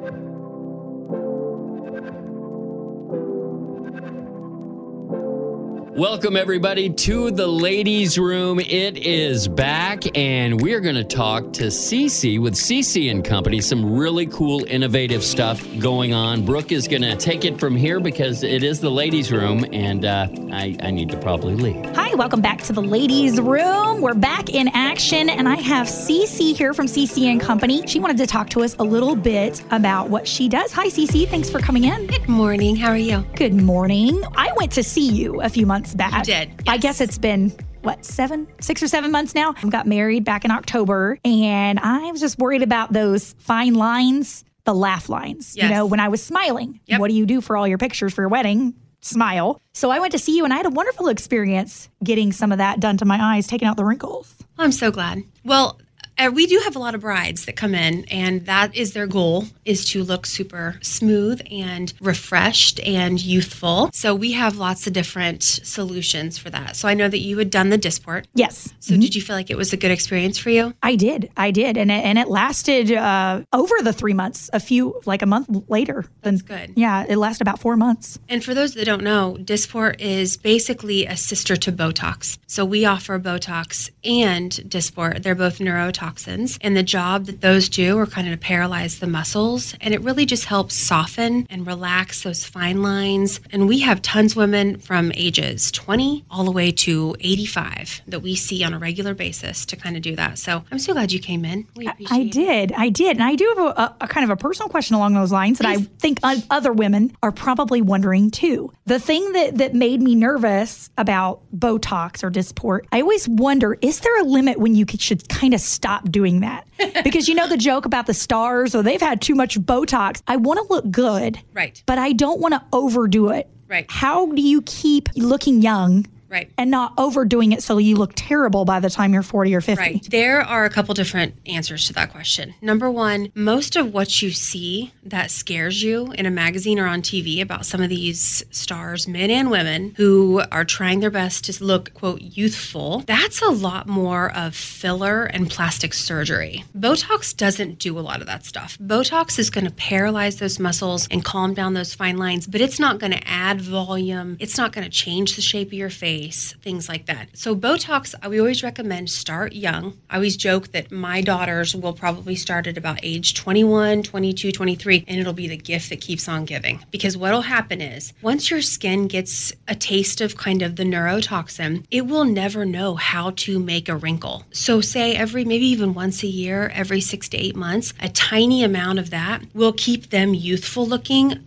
Thank you. Welcome, everybody, to the ladies' room. It is back, and we're going to talk to Cece with Cece and Company. Some really cool, innovative stuff going on. Brooke is going to take it from here because it is the ladies' room, and uh, I, I need to probably leave. Hi, welcome back to the ladies' room. We're back in action, and I have Cece here from Cece and Company. She wanted to talk to us a little bit about what she does. Hi, Cece. Thanks for coming in. Good morning. How are you? Good morning. I went to see you a few months back. You did, I guess it's been what seven, six or seven months now. I got married back in October, and I was just worried about those fine lines, the laugh lines. You know, when I was smiling. Yep. What do you do for all your pictures for your wedding? Smile. So I went to see you, and I had a wonderful experience getting some of that done to my eyes, taking out the wrinkles. I'm so glad. Well, uh, we do have a lot of brides that come in and that is their goal is to look super smooth and refreshed and youthful so we have lots of different solutions for that so i know that you had done the Dysport Yes. so did you feel like it was a good experience for you I did. I did. And it, and it lasted uh, over the three months, a few, like a month later. That's good. Yeah, it lasted about four months. And for those that don't know, Dysport is basically a sister to Botox. So we offer Botox and Dysport. They're both neurotoxins. And the job that those do are kind of to paralyze the muscles. And it really just helps soften and relax those fine lines. And we have tons of women from ages 20 all the way to 85 that we see on a regular basis to kind of do that. So I'm so glad you came in. We appreciate I it. did. I did. And I do have a, a, a kind of a personal question along those lines that I think other women are probably wondering too. The thing that, that made me nervous about Botox or Dysport, I always wonder is there a limit when you should kind of stop doing that? because you know the joke about the stars or they've had too much Botox. I want to look good, Right. but I don't want to overdo it. Right. How do you keep looking young Right. and not overdoing it so you look terrible by the time you're 40 or 50? Right. There are a couple different answers to that question. Number one, most of what you see that scares you in a magazine or on TV about some of these stars, men and women, who are trying their best to look, quote, youthful, that's a lot more of filler and plastic surgery. Botox doesn't do a lot of that stuff. Botox is going to paralyze those muscles and calm down those fine lines, but it's not going to add volume. It's not going to change the shape of your face, things like that. So, Botox, we always recommend start young. I always joke that my daughters will probably start at about age 21, 22, 23, and it'll be the gift that keeps on giving. Because what'll happen is once your skin gets a taste of kind of the neurotoxin, it will never know how to make a wrinkle. So, say every maybe even once a year, every six to eight months, a tiny amount of that will keep them youthful looking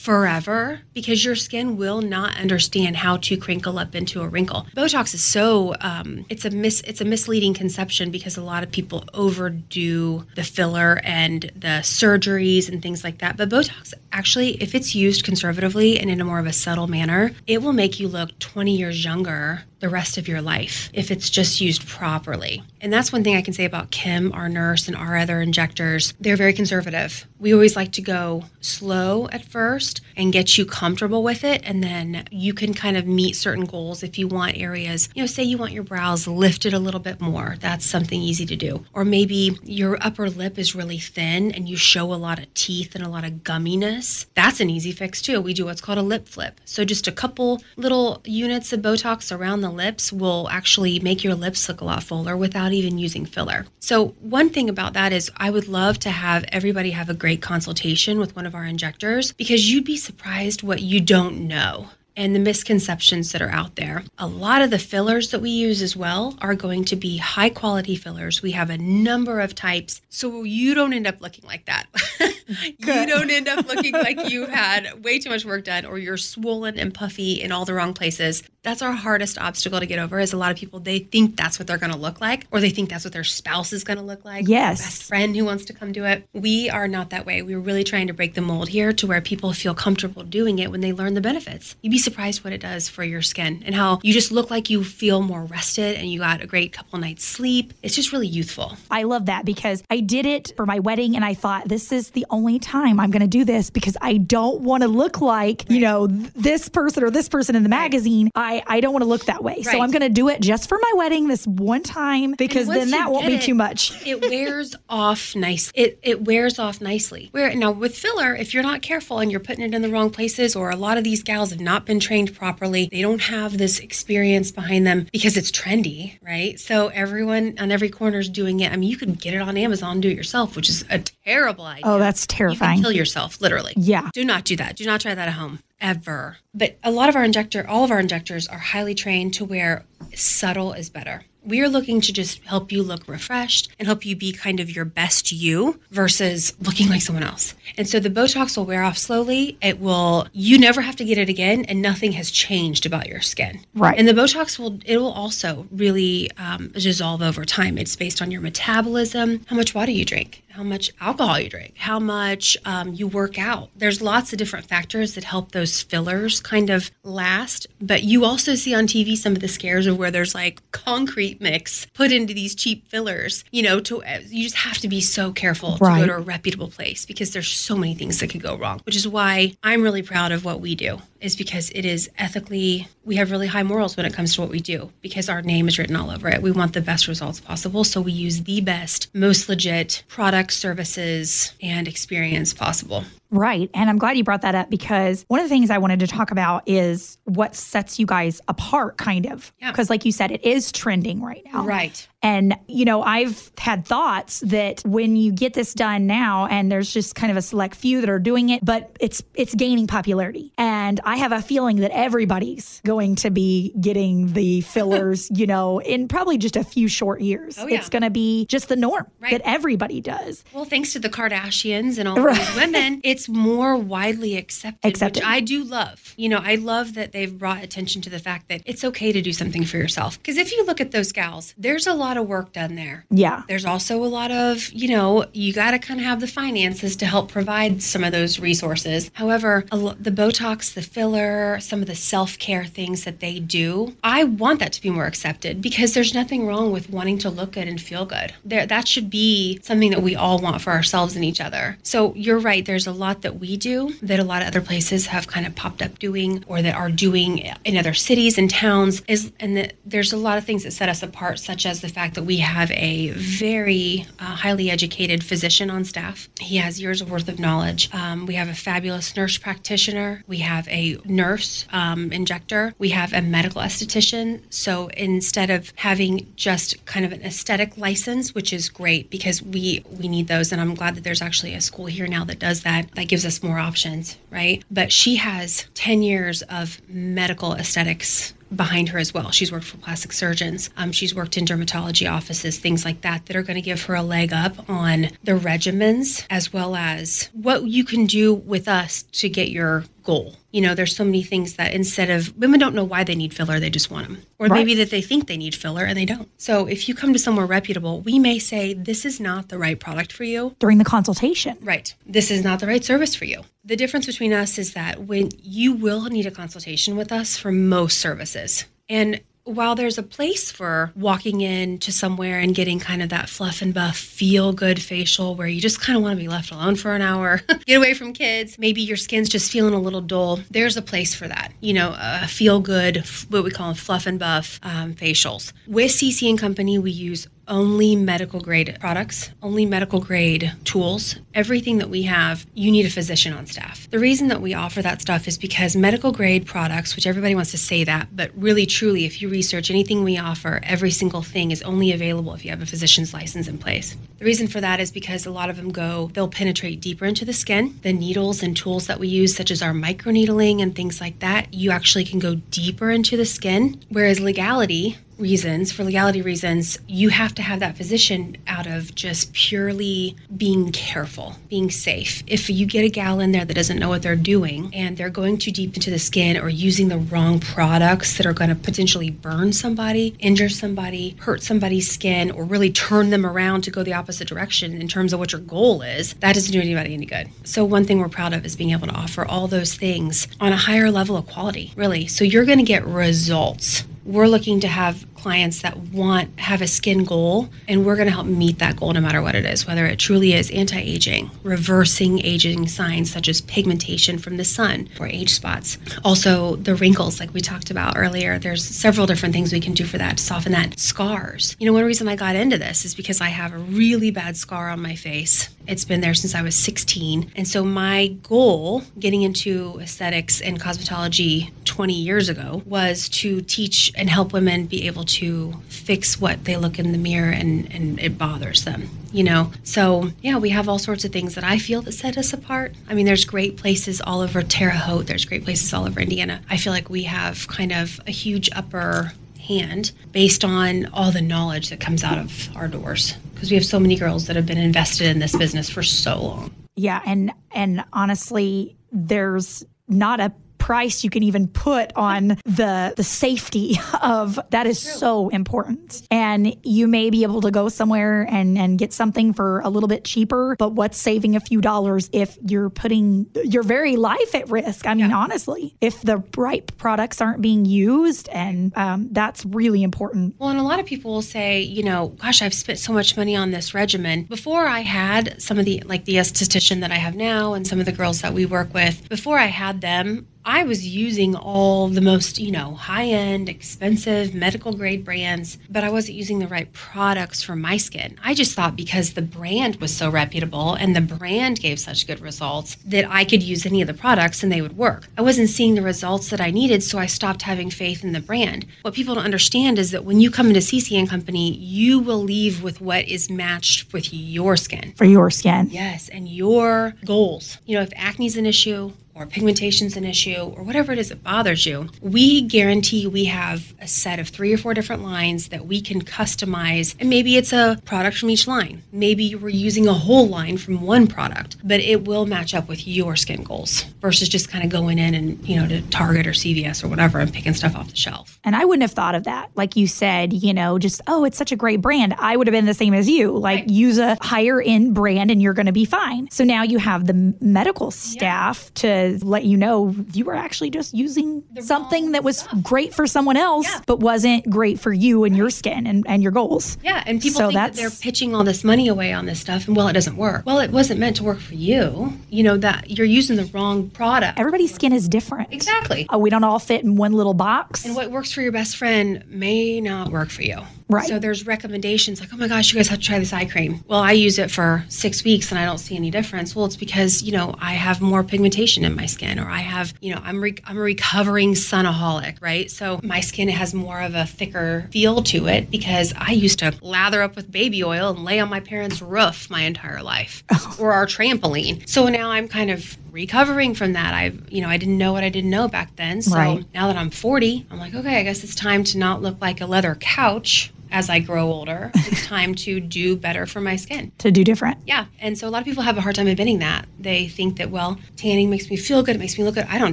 forever because your skin will not understand how to crinkle up into a wrinkle. Botox is so um, it's a mis it's a misleading conception because a lot of people overdo the filler and the surgeries and things like that. But Botox actually, if it's used conservatively and in a more of a subtle manner, it will make you look 20 years younger the rest of your life if it's just used properly. And that's one thing I can say about Kim, our nurse, and our other injectors. They're very conservative. We always like to go slow at first and get you comfortable with it. And then you can kind of meet certain goals if you want areas, you know, say you want your brows lifted a little bit more. That's something easy to do. Or maybe your upper lip is really thin and you show a lot of teeth and a lot of gumminess. That's an easy fix too. We do what's called a lip flip. So just a couple little units of Botox around the lips will actually make your lips look a lot fuller without even using filler. So, one thing about that is I would love to have everybody have a great consultation with one of our injectors because you'd be surprised what you don't know and the misconceptions that are out there. A lot of the fillers that we use as well are going to be high quality fillers. We have a number of types, so you don't end up looking like that. you don't end up looking like you've had way too much work done or you're swollen and puffy in all the wrong places. That's our hardest obstacle to get over is a lot of people they think that's what they're going to look like or they think that's what their spouse is going to look like. Yes. Best friend who wants to come do it. We are not that way. We're really trying to break the mold here to where people feel comfortable doing it when they learn the benefits. You'd be surprised what it does for your skin and how you just look like you feel more rested and you got a great couple nights sleep. It's just really youthful. I love that because I did it for my wedding and I thought this is the only only time I'm going to do this because I don't want to look like, you know, th- this person or this person in the magazine. I, I don't want to look that way. So I'm going to do it just for my wedding this one time because then that won't be it- too much. it wears off nice. It it wears off nicely. Where now with filler, if you're not careful and you're putting it in the wrong places, or a lot of these gals have not been trained properly, they don't have this experience behind them because it's trendy, right? So everyone on every corner is doing it. I mean, you can get it on Amazon do it yourself, which is a terrible idea. Oh, that's you can terrifying. kill yourself, literally. Yeah. Do not do that. Do not try that at home ever. But a lot of our injector, all of our injectors are highly trained to where subtle is better. We are looking to just help you look refreshed and help you be kind of your best you versus looking like someone else. And so the Botox will wear off slowly. It will, you never have to get it again, and nothing has changed about your skin. Right. And the Botox will, it will also really um, dissolve over time. It's based on your metabolism, how much water you drink, how much alcohol you drink, how much um, you work out. There's lots of different factors that help those fillers kind of last. But you also see on TV some of the scares of where there's like concrete mix put into these cheap fillers. You know, to you just have to be so careful to go to a reputable place because there's so many things that could go wrong. Which is why I'm really proud of what we do. Is because it is ethically we have really high morals when it comes to what we do because our name is written all over it. We want the best results possible, so we use the best, most legit products, services, and experience possible. Right. And I'm glad you brought that up because one of the things I wanted to talk about is what sets you guys apart, kind of. Yeah. Because, like you said, it is trending right now. Right. And, you know, I've had thoughts that when you get this done now, and there's just kind of a select few that are doing it, but it's it's gaining popularity. And I have a feeling that everybody's going to be getting the fillers, you know, in probably just a few short years. Oh, yeah. It's going to be just the norm Right. that everybody does. Well, thanks to the Kardashians and all Right. these women, it's more widely accepted, Accepted. which I do love. You know, I love that they've brought attention to the fact that it's okay to do something for yourself. Because if you look at those gals, there's a lot of work done there. Yeah. There's also a lot of, you know, you got to kind of have the finances to help provide some of those resources. However, a lo- the Botox, the filler, some of the self care things that they do, I want that to be more accepted because there's nothing wrong with wanting to look good and feel good. There, that should be something that we all want for ourselves and each other. So you're right. There's a lot that we do that a lot of other places have kind of popped up doing or that are doing in other cities and towns. Is and that there's a lot of things that set us apart, such as the fact that we have a very uh, highly educated physician on staff. He has years of worth of knowledge. Um, we have a fabulous nurse practitioner. We have a nurse um, injector. We have a medical esthetician. So instead of having just kind of an aesthetic license, which is great because we we need those, and I'm glad that there's actually a school here now that does that. That gives us more options, right? But she has 10 years of medical aesthetics behind her as well. She's worked for plastic surgeons. Um, she's worked in dermatology offices, things like that, that are going to give her a leg up on the regimens as well as what you can do with us to get your goal. You know, there's so many things that instead of women don't know why they need filler, they just want them. Or Right. maybe that they think they need filler and they don't. So if you come to somewhere reputable, we may say, this is not the right product for you. During the consultation. Right. This is not the right service for you. The difference between us is that when you will need a consultation with us for most services. And while there's a place for walking in to somewhere and getting kind of that fluff and buff feel good facial where you just kind of want to be left alone for an hour, get away from kids, maybe your skin's just feeling a little dull, there's a place for that. You know, a feel good, what we call fluff and buff um, facials. With CC and Company, we use only medical grade products, only medical grade tools. Everything that we have, you need a physician on staff. The reason that we offer that stuff is because medical grade products, which everybody wants to say that, but really truly, if you research anything we offer, every single thing is only available if you have a physician's license in place. The reason for that is because a lot of them go, they'll penetrate deeper into the skin. The needles and tools that we use, such as our microneedling and things like that, you actually can go deeper into the skin. Whereas legality, reasons, for legality reasons, you have to have that physician out of just purely being careful, being safe. If you get a gal in there that doesn't know what they're doing and they're going too deep into the skin or using the wrong products that are going to potentially burn somebody, injure somebody, hurt somebody's skin, or really turn them around to go the opposite direction in terms of what your goal is, that doesn't do anybody any good. So, one thing we're proud of is being able to offer all those things on a higher level of quality, really. So, you're going to get results we're looking to have clients that want have a skin goal and we're going to help meet that goal no matter what it is whether it truly is anti-aging reversing aging signs such as pigmentation from the sun or age spots. Also the wrinkles like we talked about earlier there's several different things we can do for that to soften that scars. You know one reason i got into this is because i have a really bad scar on my face it's been there since I was 16. And so my goal getting into aesthetics and cosmetology 20 years ago was to teach and help women be able to fix what they look in the mirror and, and it bothers them. You know, so yeah, we have all sorts of things that I feel that set us apart. I mean, there's great places all over Terre Haute, there's great places all over Indiana. I feel like we have kind of a huge upper hand based on all the knowledge that comes out of our doors because we have so many girls that have been invested in this business for so long. Yeah, and and honestly, there's not a price you can even put on the the safety of that is so important. And you may be able to go somewhere and and get something for a little bit cheaper, but what's saving a few dollars if you're putting your very life at risk? I mean, yeah. honestly, if the right products aren't being used, and um, that's really important. Well, and a lot of people will say, you know, gosh, I've spent so much money on this regimen. Before I had some of the like the esthetician that I have now, and some of the girls that we work with, before I had them, I was using all the most, you know, high end, expensive medical grade brands, but I wasn't using the right products for my skin. I just thought because the brand was so reputable and the brand gave such good results that I could use any of the products and they would work. I wasn't seeing the results that I needed, so I stopped having faith in the brand. What people don't understand is that when you come into CC and Company, you will leave with what is matched with your skin. For your skin. Yes, and your goals. You know, if acne is an issue, or pigmentation's an issue or whatever it is that bothers you, we guarantee we have a set of three or four different lines that we can customize. And maybe it's a product from each line. Maybe we're using a whole line from one product, but it will match up with your skin goals versus just kind of going in and, you know, to Target or CVS or whatever and picking stuff off the shelf. And I wouldn't have thought of that. Like you said, you know, just, oh, it's such a great brand. I would have been the same as you. Like right. use a higher end brand and you're going to be fine. So now you have the medical staff yeah. to let you know you were actually just using something that was stuff. great for someone else, yeah. but wasn't great for you and your skin and, and your goals. Yeah, and people so think that they're pitching all this money away on this stuff, and well, it doesn't work. Well, it wasn't meant to work for you. You know that you're using the wrong product. Everybody's skin is different. Exactly. Uh, we don't all fit in one little box. And what works for your best friend may not work for you. Right. So there's recommendations like, oh my gosh, you guys have to try this eye cream. Well, I use it for six weeks and I don't see any difference. Well, it's because you know I have more pigmentation in my skin, or I have you know I'm re- I'm a recovering sunaholic, right? So my skin has more of a thicker feel to it because I used to lather up with baby oil and lay on my parents' roof my entire life, or our trampoline. So now I'm kind of recovering from that. I've, you know, I didn't know what I didn't know back then. So right. now that I'm 40, I'm like, okay, I guess it's time to not look like a leather couch as I grow older. It's time to do better for my skin. To do different. Yeah. And so a lot of people have a hard time admitting that. They think that, well, tanning makes me feel good. It makes me look good. I don't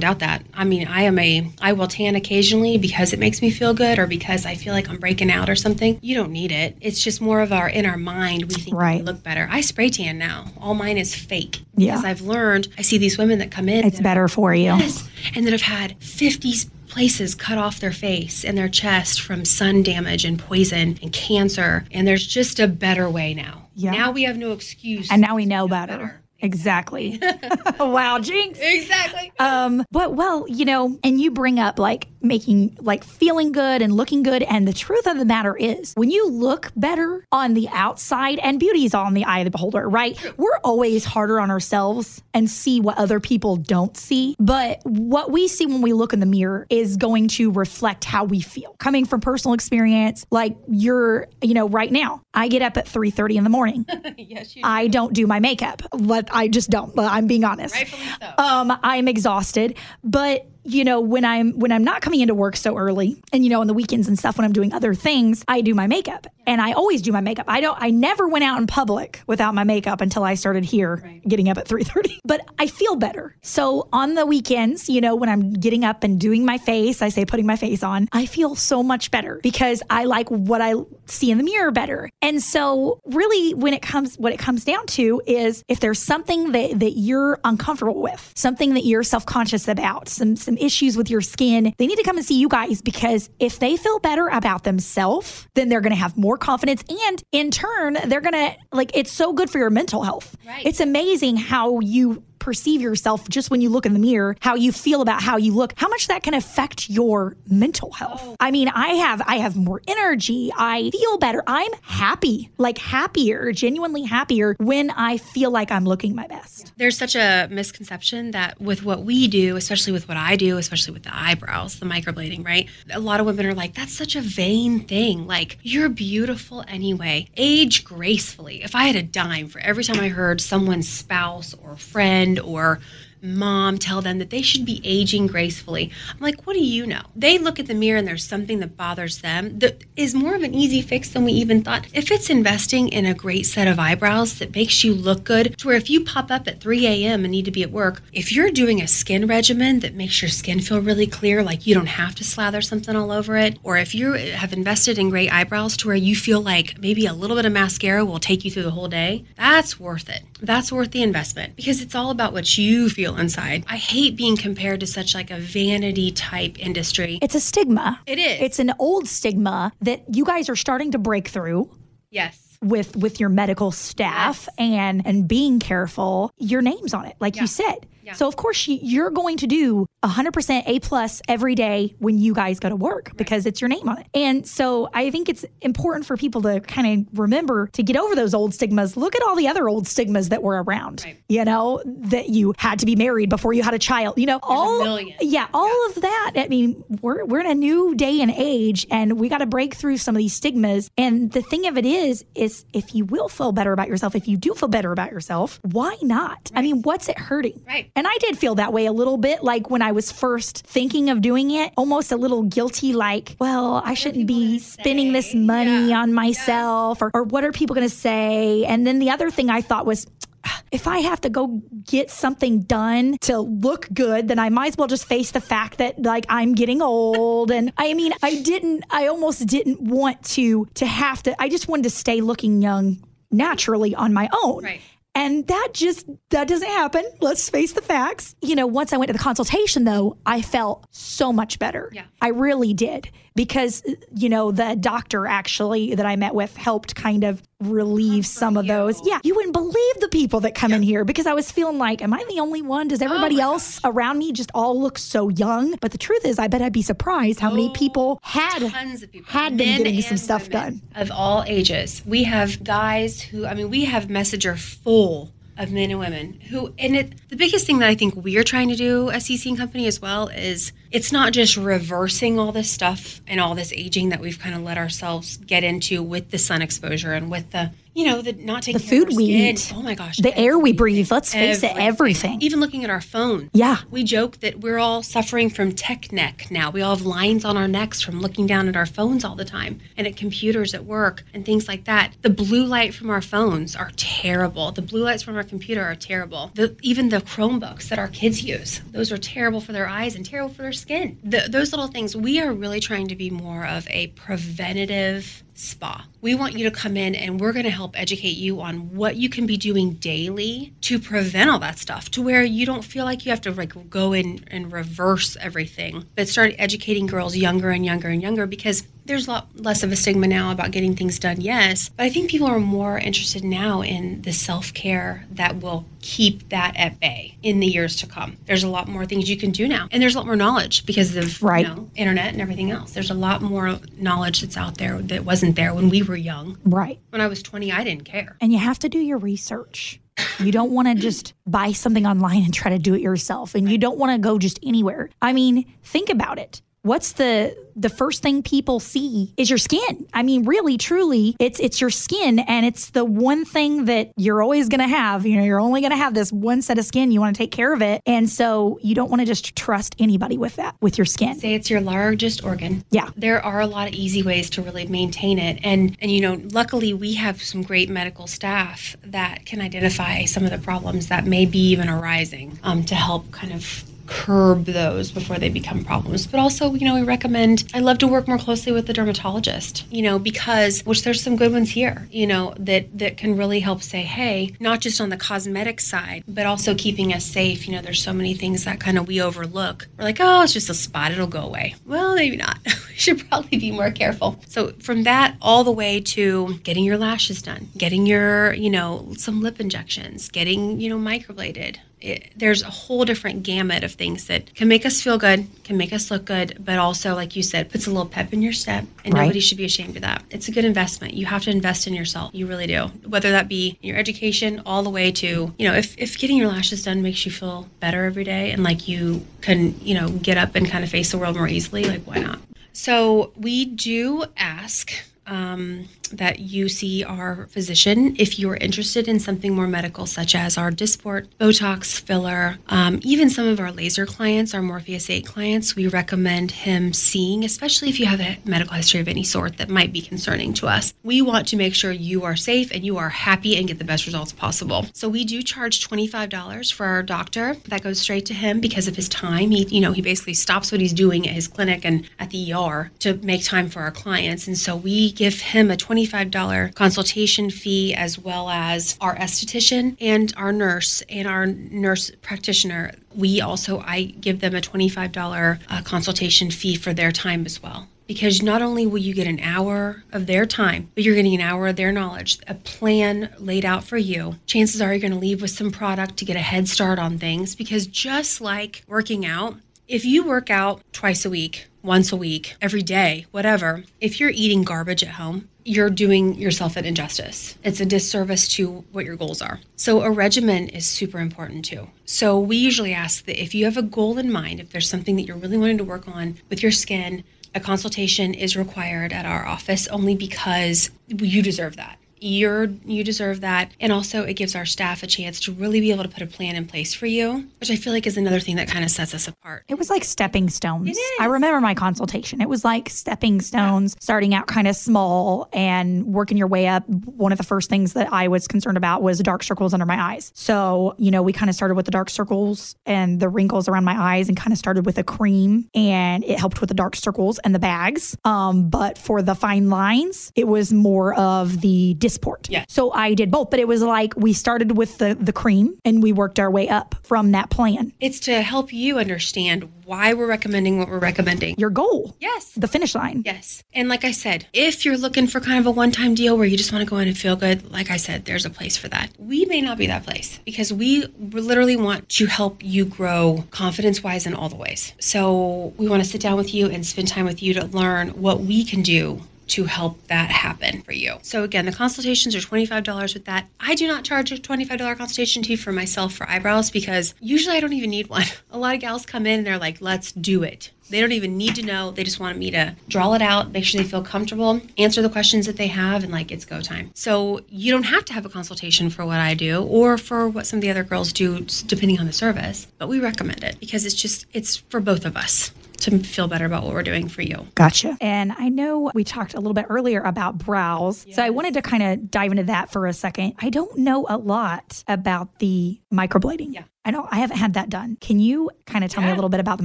doubt that. I mean, I am a, I will tan occasionally because it makes me feel good or because I feel like I'm breaking out or something. You don't need it. It's just more of our, in our mind, we think right. we look better. I spray tan now. All mine is fake. Yeah. Because I've learned, I see these women that come in. It's better for you. Yes. And that have had 50 places cut off their face and their chest from sun damage and poison and cancer. And there's just a better way now. Yeah. Now we have no excuse. And now we know better. better. Exactly. wow, jinx. Exactly. Um, but well, you know, and you bring up like making like feeling good and looking good. And the truth of the matter is, when you look better on the outside, and beauty is all in the eye of the beholder, right? We're always harder on ourselves and see what other people don't see. But what we see when we look in the mirror is going to reflect how we feel. Coming from personal experience, like you're, you know, right now, I get up at 3 30 in the morning. yes, you do. I don't do my makeup. Let I just don't. I'm being honest. Rightfully so. Um, I'm exhausted, but you know, when I'm when I'm not coming into work so early and you know on the weekends and stuff when I'm doing other things, I do my makeup. And I always do my makeup. I don't I never went out in public without my makeup until I started here right. getting up at 3:30. But I feel better. So on the weekends, you know, when I'm getting up and doing my face, I say putting my face on, I feel so much better because I like what I see in the mirror better. And so really when it comes what it comes down to is if there's something that that you're uncomfortable with, something that you're self-conscious about, some some issues with your skin, they need to come and see you guys because if they feel better about themselves, then they're going to have more confidence. And in turn, they're going to, like, it's so good for your mental health. Right. It's amazing how you perceive yourself just when you look in the mirror, how you feel about how you look, how much that can affect your mental health. Oh. I mean, I have I have more energy. I feel better. I'm happy, like happier, genuinely happier when I feel like I'm looking my best. There's such a misconception that with what we do, especially with what I do, especially with the eyebrows, the microblading, right? A lot of women are like, that's such a vain thing. Like, you're beautiful anyway. Age gracefully. If I had a dime for every time I heard someone's spouse or friend or mom tell them that they should be aging gracefully. I'm like, what do you know? They look at the mirror and there's something that bothers them that is more of an easy fix than we even thought. If it's investing in a great set of eyebrows that makes you look good, to where if you pop up at 3 a.m. and need to be at work, if you're doing a skin regimen that makes your skin feel really clear, like you don't have to slather something all over it, or if you have invested in great eyebrows to where you feel like maybe a little bit of mascara will take you through the whole day, that's worth it. That's worth the investment because it's all about what you feel inside. I hate being compared to such like a vanity type industry. It's a stigma. It is. It's an old stigma that you guys are starting to break through yes. with with your medical staff and and being careful your name's on it like Yeah. you said Yeah. so of course you- you're going to do 100% a plus every day when you guys go to work because it's your name on it. And so i think it's important for people to kind of remember to get over those old stigmas. Look at all the other old stigmas that were around Right. you know that you had to be married before you had a child you know all million. yeah all of that. I mean we're, we're in a new day and age and we got to break through some of these stigmas. And the thing of it is is if you will feel better about yourself if you do feel better about yourself why not? I mean what's it hurting? Right. And i did feel that way a little bit like when i was first thinking of doing it almost a little guilty like well i shouldn't be spending this money on myself or, or what are people going to say and then the other thing i thought was ah, if I have to go get something done to look good, then I might as well just face the fact that like I'm getting old. and I mean, I didn't, I almost didn't want to to have to. I just wanted to stay looking young naturally on my own. Right. And that just that doesn't happen. Let's face the facts. You know, once I went to the consultation though, I felt so much better. Yeah. I really did because you know, the doctor actually that I met with helped kind of relieve some of those. Yeah, you wouldn't believe the people that come in here because I was feeling like am I the only one? Does oh everybody Oh else around me just all look so young? But the truth is I bet I'd be surprised how many oh, people had Oh, Tons of people had been men getting some stuff done. of all ages. We have guys who, I mean, we have Messenger full of men and women who, and it. The biggest thing that I think we are trying to do as CC and Company as well is it's not just reversing all this stuff and all this aging that we've kind of let ourselves get into with the sun exposure and with the, you know, the not taking The food we eat, Oh my gosh, the air we breathe, let's face it, everything. Even looking at our phone. Yeah. We joke that we're all suffering from tech neck now. We all have lines on our necks from looking down at our phones all the time and at computers at work and things like that. The blue light from our phones are terrible. The blue lights from our computer are terrible. The, even the Chromebooks that our kids use, those are terrible for their eyes and terrible for their skin. The, those little things, we are really trying to be more of a preventative spa. We want you to come in and we're going to help educate you on what you can be doing daily to prevent all that stuff to where you don't feel like you have to like go in and reverse everything, but start educating girls younger and younger and younger because there's a lot less of a stigma now about getting things done, yes. But I think people are more interested now in the self care that will keep that at bay in the years to come. There's a lot more things you can do now. And there's a lot more knowledge because of Right. you know, internet and everything else. There's a lot more knowledge that's out there that wasn't there when we were young. Right. When I was 20, I didn't care. and you have to do your research. You don't want to just buy something online and try to do it yourself and you don't want to go just anywhere. I mean, think about it. What's the the first thing people see is your skin. I mean, really truly, it's it's your skin and it's the one thing that you're always going to have. You know, you're only going to have this one set of skin. You want to take care of it. And so you don't want to just trust anybody with that with your skin. Say it's your largest organ. Yeah. There are a lot of easy ways to really maintain it. And and you know, luckily we have some great medical staff that can identify some of the problems that may be even arising um, to help kind of curb those before they become problems. But also, you know, we recommend, I love to work more closely with the dermatologist, you know, because, which there's some good ones here, you know, that, that can really help say, hey, not just on the cosmetic side, but also keeping us safe. You know, there's so many things that kind of we overlook. We're like, oh, it's just a spot, it'll go away. Well, maybe not. we should probably be more careful. So from that all the way to getting your lashes done, getting your, you know, some lip injections, getting, you know, microbladed, it, there's a whole different gamut of things that can make us feel good, can make us look good, but also, like you said, puts a little pep in your step. And Right. nobody should be ashamed of that. It's a good investment. You have to invest in yourself. You really do. Whether that be your education, all the way to, you know, if, if getting your lashes done makes you feel better every day and like you can, you know, get up and kind of face the world more easily, like why not? So we do ask um, that you see our physician if you are interested in something more medical, such as our Dysport, Botox, filler, um, even some of our laser clients, our Morpheus 8 clients. We recommend him seeing, especially if you have a medical history of any sort that might be concerning to us. We want to make sure you are safe and you are happy and get the best results possible. So we do charge $25 for our doctor. That goes straight to him because of his time. He, you know, he basically stops what he's doing at his clinic and at the ER to make time for our clients. And so we give him a $25 consultation fee as well as our esthetician and our nurse and our nurse practitioner. We also, I give them a $25 uh, consultation fee for their time as well because not only will you get an hour of their time, but you're getting an hour of their knowledge, a plan laid out for you. Chances are you're going to leave with some product to get a head start on things because just like working out, if you work out twice a week, once a week, every day, whatever, if you're eating garbage at home, you're doing yourself an injustice. It's a disservice to what your goals are. So, a regimen is super important too. So, we usually ask that if you have a goal in mind, if there's something that you're really wanting to work on with your skin, a consultation is required at our office only because you deserve that. You're you deserve that, and also it gives our staff a chance to really be able to put a plan in place for you, which I feel like is another thing that kind of sets us apart. It was like stepping stones. I remember my consultation. It was like stepping stones, starting out kind of small and working your way up. One of the first things that I was concerned about was dark circles under my eyes. So, you know, we kind of started with the dark circles and the wrinkles around my eyes and kind of started with a cream and it helped with the dark circles and the bags. Um, but for the fine lines, it was more of the Dysport. Yeah. So I did both, but it was like we started with the the cream and we worked our way up from that plan. It's to help you understand why we're recommending what we're recommending. Your goal. Yes. the finish line. Yes. And like I said, if you're looking for kind of a one time deal where you just want to go in and feel good, like I said, there's a place for that. We may not be that place because we literally want to help you grow confidence wise in all the ways. So we want to sit down with you and spend time with you to learn what we can do to help that happen for you. So again, the consultations are $25 with that. I do not charge a $25 consultation fee for myself for eyebrows because usually I don't even need one. A lot of gals come in and they're like, let's do it. They don't even need to know. They just want me to draw it out, make sure they feel comfortable, answer the questions that they have, and like it's go time. So you don't have to have a consultation for what I do or for what some of the other girls do, depending on the service. But we recommend it because it's just, it's for both of us to feel better about what we're doing for you. Gotcha. And I know we talked a little bit earlier about brows. So I wanted to kind of dive into that for a second. I don't know a lot about the microblading. Yeah. I don't I haven't had that done. Can you kind of tell me a little bit about the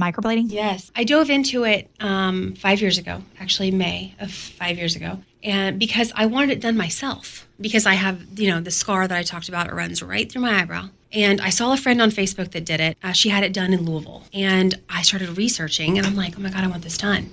microblading? Yes. I dove into it um, five years ago, actually, May of five years ago. And because I wanted it done myself, because I have, you know, the scar that I talked about, it runs right through my eyebrow. And I saw a friend on Facebook that did it. Uh, she had it done in Louisville. And I started researching and I'm like, oh my God, I want this done.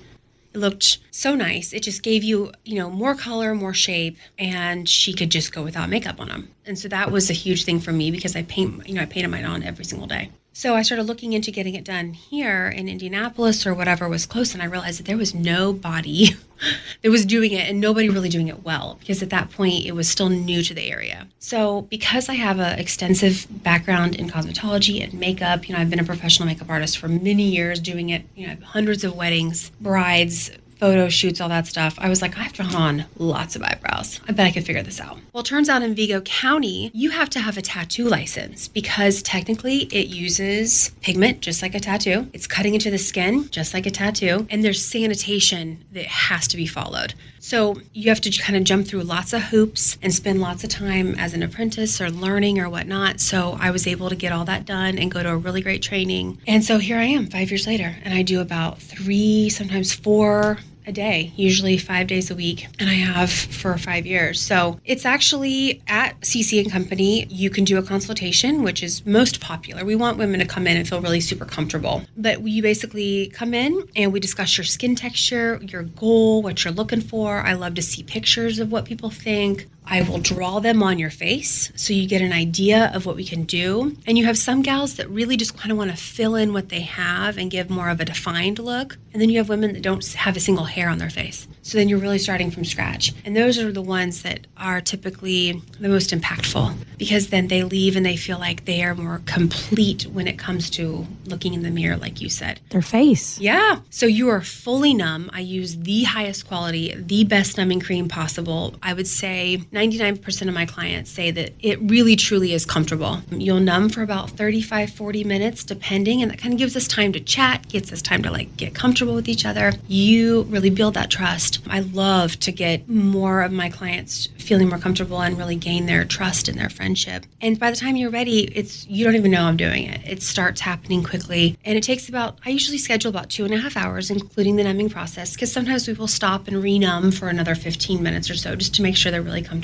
It looked so nice. It just gave you, you know, more color, more shape, and she could just go without makeup on them. And so that was a huge thing for me because I paint, you know, I painted mine on every single day. So I started looking into getting it done here in Indianapolis or whatever was close, and I realized that there was nobody that was doing it and nobody really doing it well because at that point it was still new to the area. So because I have an extensive background in cosmetology and makeup, you know, I've been a professional makeup artist for many years doing it, you know, hundreds of weddings, brides, photo shoots, all that stuff. I was like, I've drawn on lots of eyebrows. I bet I could figure this out. Well, it turns out in Vigo County, you have to have a tattoo license because technically it uses pigment just like a tattoo. It's cutting into the skin just like a tattoo. And there's sanitation that has to be followed. So you have to kind of jump through lots of hoops and spend lots of time as an apprentice or learning or whatnot. So I was able to get all that done and go to a really great training. And so here I am five years later, and I do about three, sometimes four a day, usually five days a week, and I have for five years. So it's actually at CC and Company. You can do a consultation, which is most popular. We want women to come in and feel really super comfortable. But you basically come in and we discuss your skin texture, your goal, what you're looking for. I love to see pictures of what people think. I will draw them on your face so you get an idea of what we can do. And you have some gals that really just kind of want to fill in what they have and give more of a defined look. And then you have women that don't have a single hair on their face. So then you're really starting from scratch. And those are the ones that are typically the most impactful because then they leave and they feel like they are more complete when it comes to looking in the mirror, like you said. Their face. Yeah. So you are fully numb. I use the highest quality, the best numbing cream possible. I would say 99% of my clients say that it really truly is comfortable. You'll numb for about 35, 40 minutes, depending, and that kind of gives us time to chat, gets us time to like get comfortable with each other. You really build that trust. I love to get more of my clients feeling more comfortable and really gain their trust and their friendship. And by the time you're ready, it's you don't even know I'm doing it. It starts happening quickly. And it takes about I usually schedule about two and a half hours, including the numbing process, because sometimes we will stop and re-numb for another 15 minutes or so just to make sure they're really comfortable.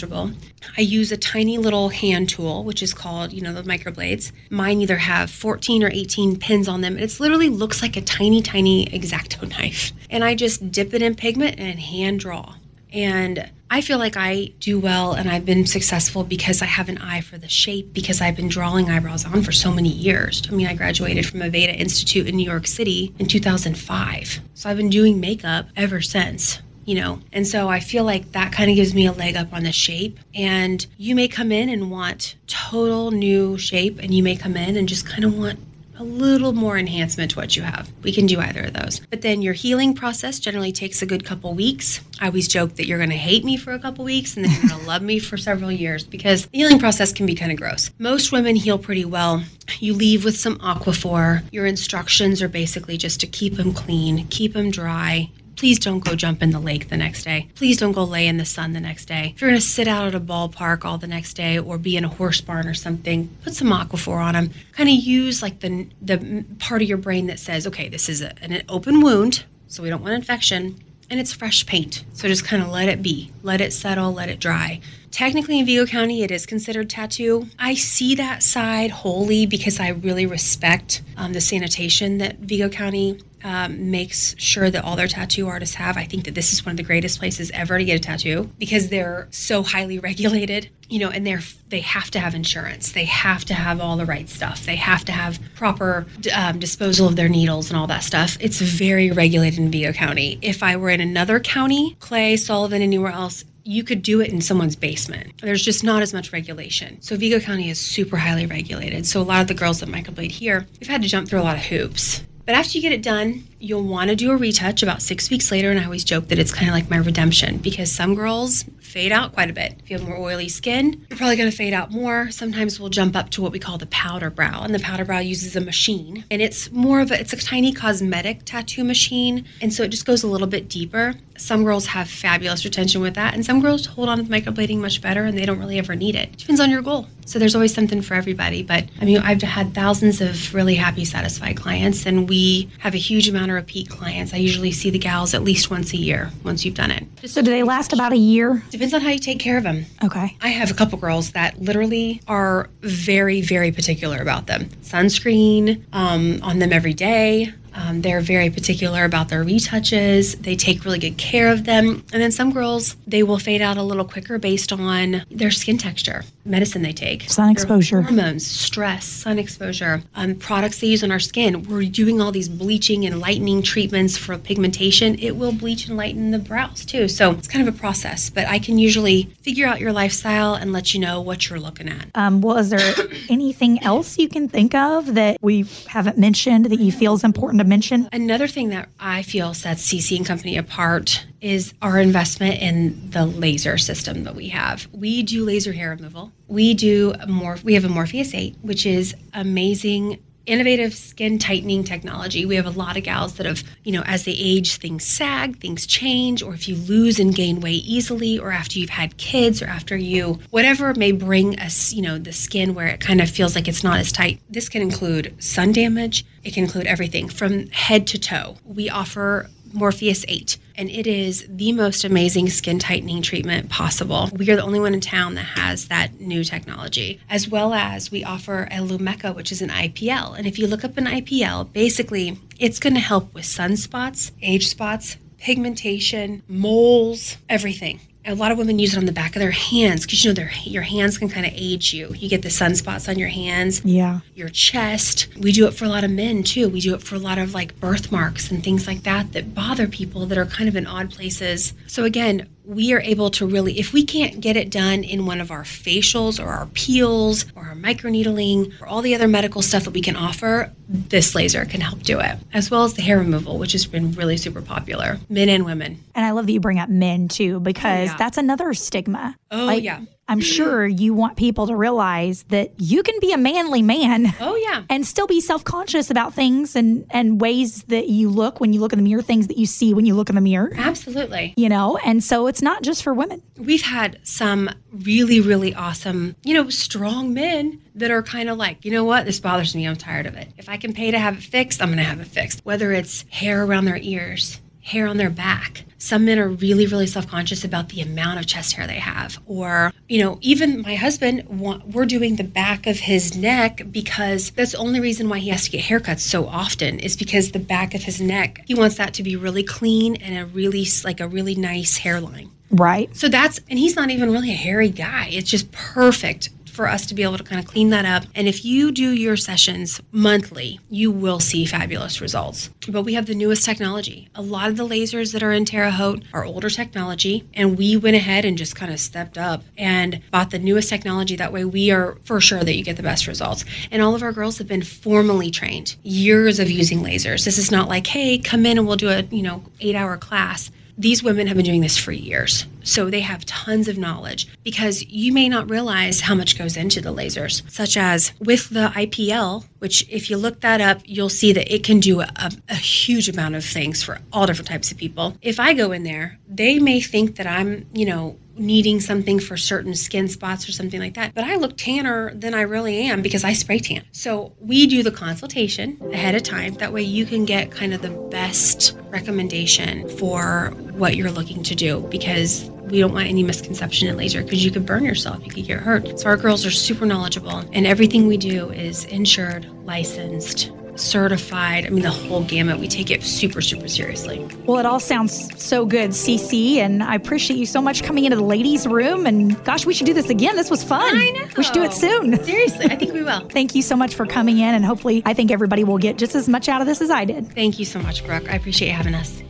I use a tiny little hand tool, which is called, you know, the microblades. Mine either have 14 or 18 pins on them. It literally looks like a tiny, tiny exacto knife. And I just dip it in pigment and hand draw. And I feel like I do well and I've been successful because I have an eye for the shape because I've been drawing eyebrows on for so many years. I mean, I graduated from Aveda Institute in New York City in 2005. So I've been doing makeup ever since. You know, and so I feel like that kind of gives me a leg up on the shape. And you may come in and want total new shape, and you may come in and just kind of want a little more enhancement to what you have. We can do either of those. But then your healing process generally takes a good couple weeks. I always joke that you're going to hate me for a couple weeks and then you're going to love me for several years because the healing process can be kind of gross. Most women heal pretty well. You leave with some Aquaphor. Your instructions are basically just to keep them clean, keep them dry, Please don't go jump in the lake the next day. Please don't go lay in the sun the next day. If you're going to sit out at a ballpark all the next day or be in a horse barn or something, put some Aquaphor on them. Kind of use like the the part of your brain that says, okay, this is a, an open wound, so we don't want infection, and it's fresh paint. So just kind of let it be, let it settle, let it dry. Technically, in Vigo County, it is considered tattoo. I see that side wholly because I really respect um, the sanitation that Vigo County um, makes sure that all their tattoo artists have. I think that this is one of the greatest places ever to get a tattoo because they're so highly regulated, you know, and they're they have to have insurance. They have to have all the right stuff. They have to have proper um, disposal of their needles and all that stuff. It's very regulated in Vigo County. If I were in another county, Clay, Sullivan, anywhere else, you could do it in someone's basement. There's just not as much regulation. So Vigo County is super highly regulated. So a lot of the girls that microblade here, we've had to jump through a lot of hoops. But after you get it done, you'll want to do a retouch about six weeks later. And I always joke that it's kind of like my redemption because some girls fade out quite a bit. If you have more oily skin, you're probably going to fade out more. Sometimes we'll jump up to what we call the powder brow, and the powder brow uses a machine, and it's more of a it's a tiny cosmetic tattoo machine, and so it just goes a little bit deeper. Some girls have fabulous retention with that, and some girls hold on to microblading much better, and they don't really ever need it. Depends on your goal. So there's always something for everybody. But I mean, I've had thousands of really happy, satisfied clients, and we have a huge amount of repeat clients. I usually see the gals at least once a year once you've done it. So do they last about a year? Depends on how you take care of them. Okay. I have a couple girls that literally are very, very particular about them. Sunscreen um, on them every day. Um, they're very particular about their retouches. They take really good care of them. And then some girls, they will fade out a little quicker based on their skin texture, medicine they take, sun exposure, hormones, stress, sun exposure, um, products they use on our skin. We're doing all these bleaching and lightening treatments for pigmentation. It will bleach and lighten the brows too. So it's kind of a process, but I can usually figure out your lifestyle and let you know what you're looking at. Um, well, is there anything else you can think of that we haven't mentioned that you feel is important to mention? Another thing that I feel sets CC and Company apart is our investment in the laser system that we have. We do laser hair removal. We do more. We have a Morpheus 8, which is amazing innovative skin tightening technology. We have a lot of gals that have, you know, as they age, things sag, things change, or if you lose and gain weight easily, or after you've had kids, or after you, whatever may bring us, you know, the skin where it kind of feels like it's not as tight. This can include sun damage. It can include everything from head to toe. We offer Morpheus 8, and it is the most amazing skin tightening treatment possible. We are the only one in town that has that new technology, as well as we offer a Lumecca, which is an IPL. And if you look up an IPL, basically it's going to help with sunspots, age spots, pigmentation, moles, everything a lot of women use it on the back of their hands because you know their your hands can kind of age you. You get the sunspots on your hands, yeah, your chest. We do it for a lot of men too. We do it for a lot of like birthmarks and things like that that bother people that are kind of in odd places. So again, we are able to really, if we can't get it done in one of our facials or our peels or our microneedling or all the other medical stuff that we can offer, this laser can help do it, as well as the hair removal, which has been really super popular, men and women. And I love that you bring up men too, because oh, yeah. that's another stigma. Oh, like, yeah. I'm sure you want people to realize that you can be a manly man. Oh yeah. And still be self-conscious about things and and ways that you look when you look in the mirror, things that you see when you look in the mirror. Absolutely. You know, and so it's not just for women. We've had some really really awesome, you know, strong men that are kind of like, you know what, this bothers me. I'm tired of it. If I can pay to have it fixed, I'm going to have it fixed. Whether it's hair around their ears, hair on their back. Some men are really, really self conscious about the amount of chest hair they have. Or, you know, even my husband, we're doing the back of his neck because that's the only reason why he has to get haircuts so often is because the back of his neck, he wants that to be really clean and a really, like a really nice hairline. Right. So that's, and he's not even really a hairy guy. It's just perfect for us to be able to kind of clean that up. And if you do your sessions monthly, you will see fabulous results. But we have the newest technology. A lot of the lasers that are in Terre Haute are older technology, and we went ahead and just kind of stepped up and bought the newest technology. That way, we are for sure that you get the best results. And all of our girls have been formally trained, years of using lasers. This is not like, hey, come in and we'll do a you know eight hour class these women have been doing this for years. So they have tons of knowledge because you may not realize how much goes into the lasers, such as with the IPL, which if you look that up, you'll see that it can do a, a, huge amount of things for all different types of people. If I go in there, they may think that I'm, you know, needing something for certain skin spots or something like that. But I look tanner than I really am because I spray tan. So we do the consultation ahead of time. That way you can get kind of the best recommendation for what you're looking to do because we don't want any misconception in laser because you could burn yourself, you could get hurt. So our girls are super knowledgeable and everything we do is insured, licensed, certified. I mean, the whole gamut. We take it super, super seriously. Well, it all sounds so good, CC, and I appreciate you so much coming into the ladies' room. And gosh, we should do this again. This was fun. I know. We should do it soon. Seriously, I think we will. Thank you so much for coming in, and hopefully, I think everybody will get just as much out of this as I did. Thank you so much, Brooke. I appreciate you having us.